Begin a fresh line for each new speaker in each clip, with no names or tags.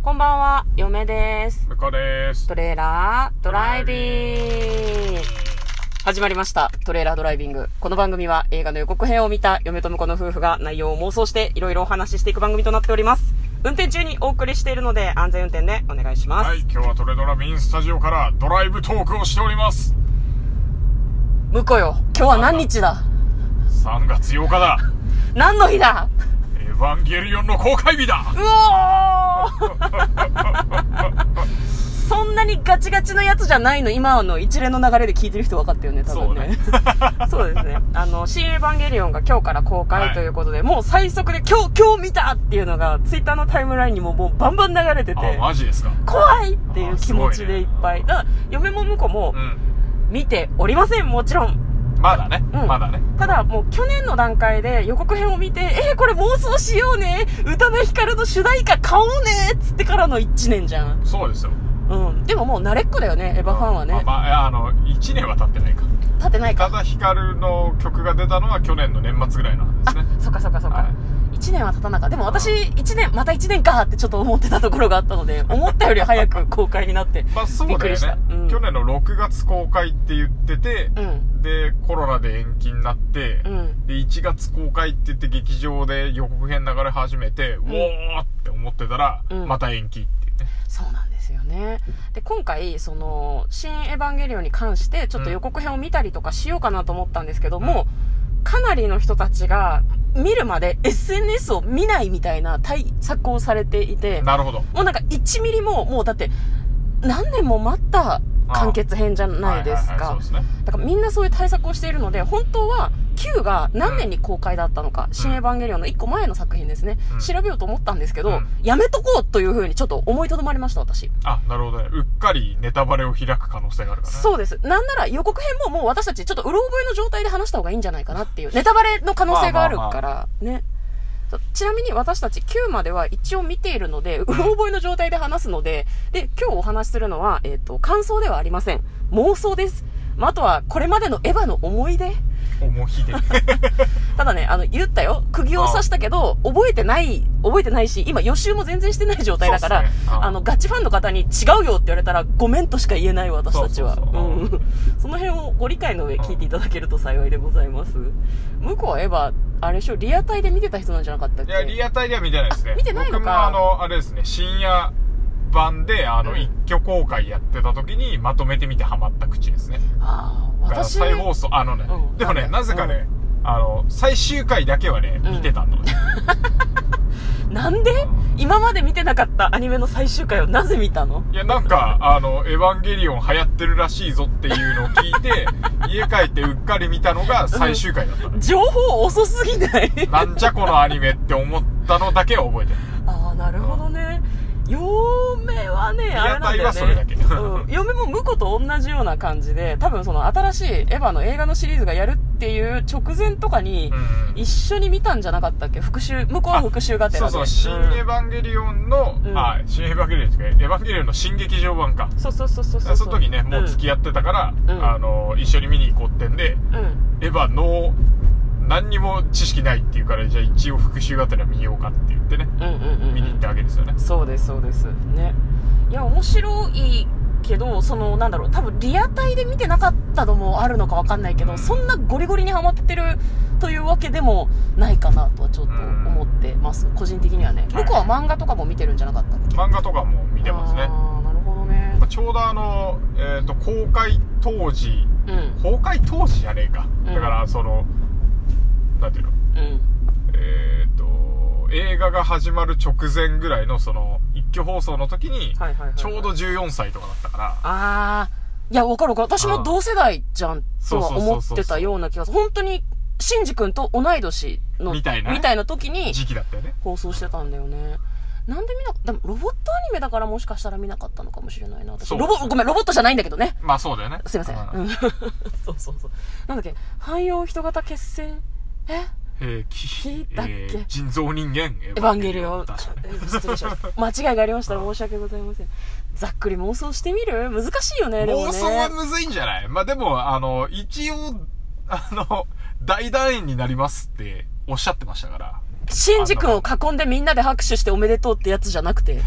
こんばんは、嫁です。
向こうです。
トレーラードライビング。始まりました。トレーラードライビング。この番組は映画の予告編を見た嫁と婿の夫婦が内容を妄想していろいろお話ししていく番組となっております。運転中にお送りしているので安全運転でお願いします。
はい、今日はトレドラメインスタジオからドライブトークをしております。
婿よ、今日は何日だ
？3月8日だ。
何の日だ？
エヴァンゲリオンの公開日だ。
うおーそんなにガチガチのやつじゃないの？今の一連の流れで聞いてる人分かったよね多分ね。そうですね。あの「新エヴァンゲリオン」が今日から公開ということで、もう最速で今日今日見たっていうのがツイッターのタイムラインにももうバンバン流れて
あ、
て
マジですか？
怖いっていう気持ちでいっぱい。だから嫁も婿も
うん。
見ておりませんもちろん
まだね。
うん
まだね。
ただもう去年の段階で予告編を見て、えー、これ妄想しようね宇多田ヒカルの主題歌買おうねっつってからの1年じゃん。
そうですよ。
うん。でももう慣れっこだよね、エヴァファンはね。
まあ、まああの、1年は経ってないか。
立ってないか。
ただヒカルの曲が出たのは去年の年末ぐらいなんです
あ
ね。、
そっかそっかそっか。
はい
1年は経たなかった。でも私、1年、また1年かってちょっと思ってたところがあったので、思ったより早く公開になって。
まあそう
びっくりし
だよね
た。うん
去年の6月公開って言ってて、
うん。
で、コロナで延期になって、
うん。
で、1月公開って言って劇場で予告編流れ始めて、うおーって思ってたら、
うん
また延期って言って。
そうなんですよね。で、今回、その、新エヴァンゲリオンに関して、ちょっと予告編を見たりとかしようかなと思ったんですけども、かなりの人たちが、見るまで SNS を見ないみたいな対策をされていて、
なるほど。
もうなんか1ミリも、もうだって、何年も待った完結編じゃないですか。だからみんなそういう対策をしているので、本当は Q が何年に公開だったのか、新エヴァンゲリオンの1個前の作品ですね、
うん
調べようと思ったんですけど、
うん
やめとこうというふうにちょっと思いとどまりました、私。
あ、なるほどね。うっかりネタバレを開く可能性があるからね。
そうです。なんなら予告編ももう私たちちょっとうろ覚えの状態で話した方がいいんじゃないかなっていう、ネタバレの可能性があるから、ね。そうちなみに私たち9までは一応見ているので、うろ覚えの状態で話すので、で、今日お話しするのは、えっ、と、感想ではありません。妄想です。まあ、あとは、これまでのエヴァの思い出？
重ひで。
ただね、あの、言ったよ。釘を刺したけど、覚えてない、覚えてないし、今予習も全然してない状態だから、
ねうん
あの、ガチファンの方に違うよって言われたら、ごめんとしか言えない私たちは。
そ
の辺をご理解の上聞いていただけると幸いでございます。向こうはエヴァ、あれでしょ、リアタイで見てた人なんじゃなかったっけ？
いや、リアタイでは見てないですね。
あ見てないのか。
僕もあの、あれですね、深夜版で、あの、
うん。
一挙公開やってた時に、まとめてみてハマった口ですね。
ああ、
だから
私、
再放送、あのね、
うん。
でもね、
な
ぜかね、あの、最終回だけはね、
うん。
見てたの。ね。
なんで？今まで見てなかったアニメの最終回をなぜ見たの？
いや、なんか、あの、エヴァンゲリオン流行ってるらしいぞっていうのを聞いて、家帰ってうっかり見たのが最終回だったの。
情報遅すぎない？
なんじゃこのアニメって思ったのだけは覚えてる。
嫁はね、あれなんだよね。うん。嫁も婿と同じような感じで、多分その新しいエヴァの映画のシリーズがやるっていう直前とかに、
うん。
一緒に見たんじゃなかったっけ？復習、向こうは復習がてらで。
そうそう、新エヴァンゲリオンの、
うん
あ、新エヴァンゲリオンですか、エヴァンゲリオンの新劇場版か。
そうそうそうそうそう。
その時ね、もう付き合ってたから、
うん
あの、一緒に見に行こうってんで。エヴァの、何にも知識ないっていうから、じゃあ一応復習がてら見ようかって言ってね、
うんうんうんうん。
見に行ったわけですよね。
そうです、そうです。ね。いや、面白いけど、その、なんだろう、多分リアタイで見てなかったのもあるのかわかんないけど、
うん
そんなゴリゴリにハマってるというわけでもないかなとはちょっと思ってます、個人的にはね。
はい
僕は漫画とかも見てるんじゃなかったっけ？
漫画とかも見てますね。
あーなるほどね
まあ。ちょうどあの、えっ、と、公開当時、
うん。
公開当時じゃねえか。
うん
だから、その、なんていうの？
うん。
えっ、と、映画が始まる直前ぐらいの、その、一挙放送の時に、
はいはいはい、はい。
ちょうど14歳とかだったから、
あー。いや、わかるわかる。私も同世代じゃんとは思ってたような気がする。本当に、シンジ君と同い年の、
みたいなね
みたいな時に、
時期だったよね。
放送してたんだよね。なんで見なかったロボットアニメだからもしかしたら見なかったのかもしれないな。私
そう
ロボ、ごめん、ロボットじゃないんだけどね。
まあそうだよね。
すいません。
う
うんん。そうそうそう。なんだっけ、汎用人型決戦、え？
え
聞いたっけ？
えー人造人間、エ
エヴァンゲリオン。失礼しました。間違いがありましたら申し訳ございません。ざっくり妄想してみる？難しいよね、でもね。
妄想はむずいんじゃない？まあでも、あの、一応、あの、大団円になりますっておっしゃってましたから。
シンジ君を囲んでみんなで拍手しておめでとうってやつじゃなくて。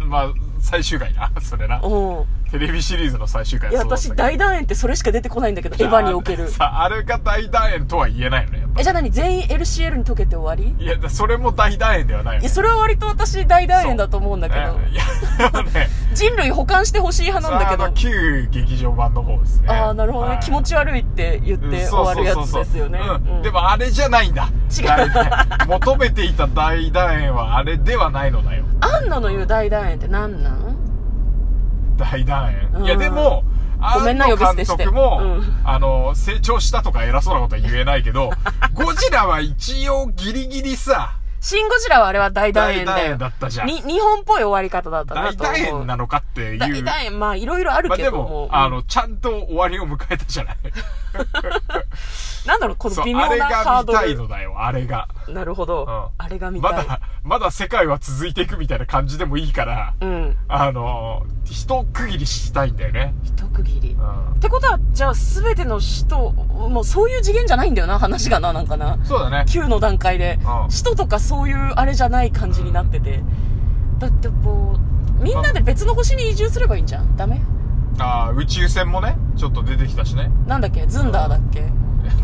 まあ、最終回な。それな。
うん。
テレビシリーズの最終回
いや、私大団円ってそれしか出てこないんだけど、エヴァにおける。
さあ、あれが大団円とは言えないよね、やっぱ
え、じゃあ何？全員 LCL に溶けて終わり？
いや、それも大団円ではないよね。
いや、それは割と私大団円だと思うんだけど、
ねいや、でもね、
人類保管してほしい派なんだけど。
旧劇場版の方ですね。
ああ、なるほどね、
はい。
気持ち悪いって言って終わるやつですよね。
でもあれじゃないんだ。
違う。
求めていた大団円はあれではないのだよ。
アンナの言う大団円って何なん？
大団円？
うん。
いや、でも、
ごめんな呼び捨て。して
督も、
うん。
あの、成長したとか偉そうなことは言えないけど、ゴジラは一応ギリギリさ、
シン・ゴジラはあれは大団円だよ
大団円。だったじゃん。
に、日本っぽい終わり方だったな
大
と思う。
団円なのかっていう。
大団円、まあいろいろある
まあで
けども。
も、
うん
あの、ちゃんと終わりを迎えたじゃない。
なんだろう、この微妙
あれ
なハード
が見たい
ル。
のだよ、あれが。
なるほど。
うん
あれが見たい。
まだ、まだ世界は続いていくみたいな感じでもいいから、
うん。
あの、一区切りしたいんだよね。
一区切り。
うん
ってことは、じゃあ全ての使徒、もうそういう次元じゃないんだよな、話がな、なんかな。
そうだね。
9の段階で
うん。
使徒とかそういうあれじゃない感じになってて。だってこう、みんなで別の星に移住すればいいんじゃんダメ？
ああ、宇宙船もね、ちょっと出てきたしね。
なんだっけ？ズンダーだっけ？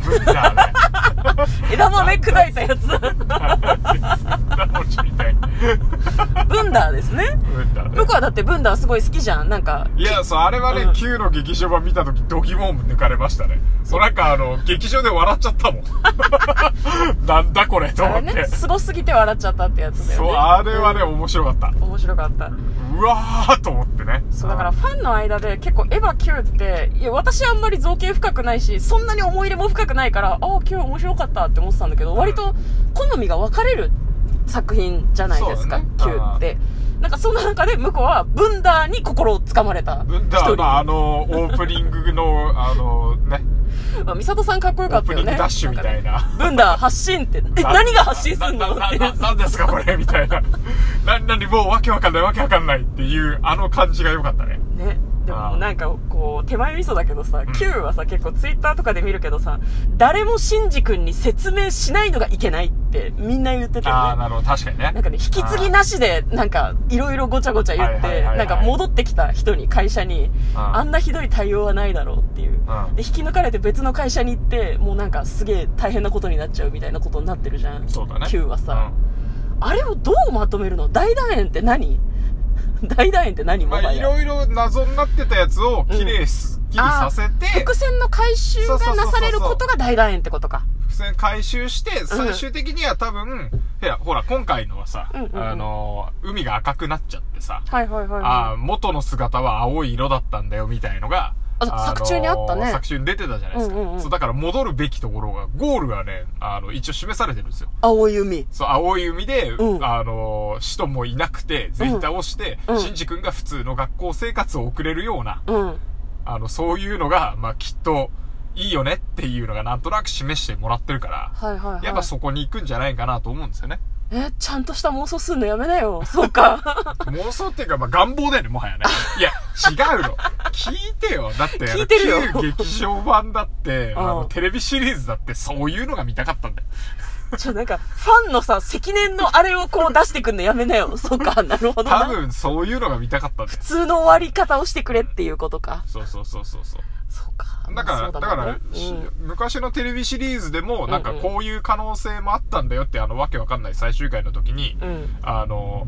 枝豆砕いたやつ。
ナモチみたいに。
ブンダーですね。
ブンダーね
向こうはだってブンダーすごい好きじゃん。なんか、
いや、そう、あれはね、
うん
Q の劇場版見たとき、ドギモーム抜かれましたね。そう、なんかあの、劇場で笑っちゃったもん。なんだこれ、と思って。
ね、すごすぎて笑っちゃったってやつだよね。
そう、あれはね、
うん
面白かった。
面白かった。
うわーと思ってね。
そう、だからファンの間で結構エヴァ Q って、いや、私はあんまり造形深くないし、そんなに思い入れも深くないから、ああ、Q 面白かったって思ってたんだけど、割と好みが分かれる作品じゃないですか、
ね
Q って。なんかそんな中で向こうはブンダーに心をつかまれた
ブンダーのあの、オープニングの、あの、ね、
まあ、ミサトさんかっこよかったよね。
プニングダッシュみたいな。
なねブンダー発信って、え、何が発信すんの
な
って
なななんですかこれみたいな。な、なにもうわけわかんないわけわかんないっていう、あの感じが良かったね。
ね。なんかこう、手前味噌だけどさ、
ん
Q はさ、結構ツイッターとかで見るけどさ、誰もシンジ君に説明しないのがいけないってみんな言ってた
ああ、
よね。
なるほど、確かにね。
なんかね、引き継ぎなしで、なんか、いろいろごちゃごちゃ言って、なんか戻ってきた人に、会社に、
うん
あんなひどい対応はないだろうっていう。
うん
で、引き抜かれて別の会社に行って、もうなんかすげえ大変なことになっちゃうみたいなことになってるじゃん。
そうだね。
Q はさ、あれをどうまとめるの？大団円って何？大団円って何
うんまあ、
いや。
ろいろ謎になってたやつを、きれいすっきりさせて、
伏線の回収がなされることが大団円ってことか。
伏線回収して、最終的には多分、いや、ほら、今回のはさ、
うんうんうん。
あの、海が赤くなっちゃってさ、
はいはいはい、
あ
は
あ、元の姿は青い色だったんだよ、みたいのが、
あ
の
作中にあったね
作中に出てたじゃないですか。
うんうんうん
そう、だから戻るべきところが、ゴールがね、あの、一応示されてるんですよ。
い。青い海。
そう、青い海で、
うん
あの、使徒もいなくて、全員倒して、
うん
シンジ君が普通の学校生活を送れるような、
うん。
あの、そういうのが、まあ、きっと、いいよねっていうのがなんとなく示してもらってるから、
はいはいはい。
やっぱそこに行くんじゃないかなと思うんですよね。
え、ちゃんとした妄想すんのやめなよ。そうか。
妄想っていうか、まあ、願望だよね、もはやね。いや、違うの。聞いてよ。だって、
聞いてるよ
旧劇場版だって、あ
うん
の、テレビシリーズだって、そういうのが見たかったんだよ。
ちょ、なんか、ファンのさ、積年のあれをこう出してくんのやめなよ。そうか、なるほどな。
多分、そういうのが見たかったんだよ
普。通の終わり方をしてくれっていうことか。
そうそうそうそうそう。
そうか。
だから、だから、昔のテレビシリーズでも、なんかこういう可能性もあったんだよって、あの、わけわかんない最終回の時に、
うん。
あの、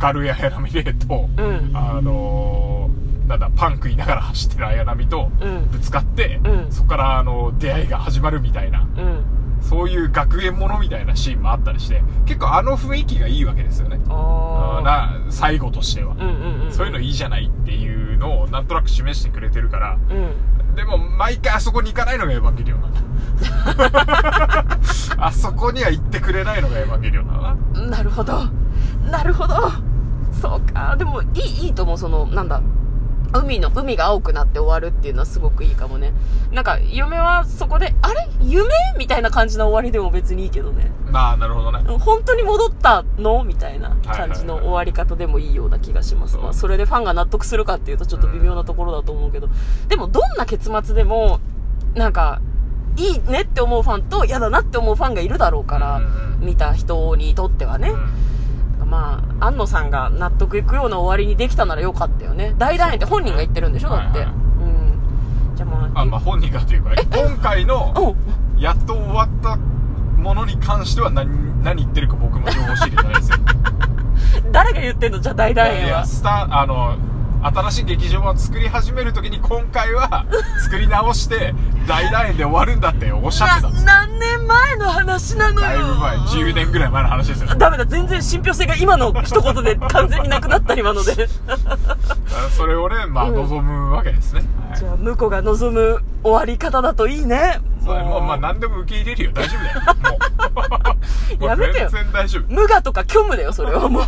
明るい綾波レイと、
うん。
あのなんだ、パン食いながら走ってる綾波と、
うん。
ぶつかって、
うん
そこからあの、出会いが始まるみたいな、
うん。
そういう学園ものみたいなシーンもあったりして、結構あの雰囲気がいいわけですよね。な、最後としては。そういうのいいじゃないっていうのをなんとなく示してくれてるから、
うん。
でも毎回あそこに行かないのがエヴァンゲリオンなんだ。あそこには行ってくれないのがエヴァンゲリオンだな。
なるほど。なるほど。そうか。でも、いい、いいと思う。その、なんだ。海の、海が青くなって終わるっていうのはすごくいいかもね。なんか、嫁はそこで、あれ？夢？みたいな感じの終わりでも別にいいけどね。
まあ、なるほどね。
本当に戻ったの？みたいな感じの終わり方でもいいような気がします。まあ、それでファンが納得するかっていうとちょっと微妙なところだと思うけど。でも、どんな結末でも、なんか、いいねって思うファンと嫌だなって思うファンがいるだろうから、見た人にとってはね、
うん
まあ安野さんが納得いくような終わりにできたならよかったよね。大団円って本人が言ってるんでしょ？だって、
はいはい
うん。じゃあまあ
あまあ本人がというか今回の
う。ん
やっと終わったものに関しては何何言ってるか僕も情報知りじゃないですよ。
誰が言ってんの？じゃあ大団
いやい
円は
やスタあの新しい劇場版を作り始めるときに今回は 作り直して大団円で終わるんだっておっしゃってたんです。
何年前の話なのよ。
だいぶ前。10年ぐらい前の話ですよ。
ダメだ全然信憑性が今の一言で 完全になくなった今ので。
それをねまあ
うん。
望むわけですね、はい。
じゃあ向こうが望む終わり方だといいね。
それもう。まあ
もう
何でも受け入れるよ。大丈夫だよ。もう
やめてよ。
全然大丈夫。
無我とか虚無だよそれはもう。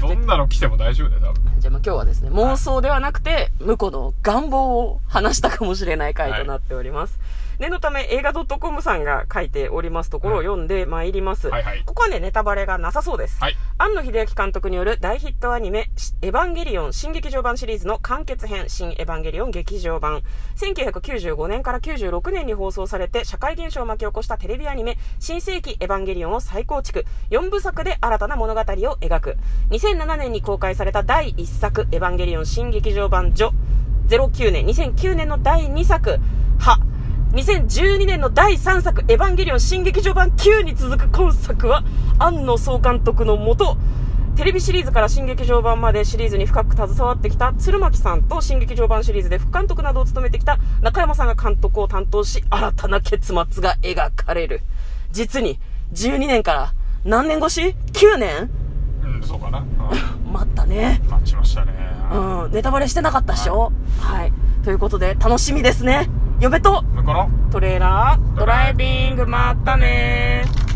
どんなの来ても大丈夫だよ多分
じゃあまあ今日はですね、妄想ではなくて、向こうの願望を話したかもしれない回となっております。念のため映画 .com さんが書いておりますところを読んでまいります。
はいはい
ここはね、ネタバレがなさそうです。
はい
庵野秀明監督による大ヒットアニメ、エヴァンゲリオン新劇場版シリーズの完結編、新エヴァンゲリオン劇場版。1995年から96年に放送されて社会現象を巻き起こしたテレビアニメ、新世紀エヴァンゲリオンを再構築。4部作で新たな物語を描く。2007年に公開された第1作、エヴァンゲリオン新劇場版ジョ。09年、2009年の第2作、は。2012年の第3作、エヴァンゲリオン新劇場版9に続く今作は、庵野総監督のもと、テレビシリーズから新劇場版までシリーズに深く携わってきた鶴巻さんと新劇場版シリーズで副監督などを務めてきた中山さんが監督を担当し、新たな結末が描かれる。実に、12年から何年越し ?9 年？
うんそうかな、
待ったね。
待ちましたね
うん、ネタバレしてなかったっしょ？はい。ということで、楽しみですね。嫁と
向こうの？
トレーラードライビング、まったねー。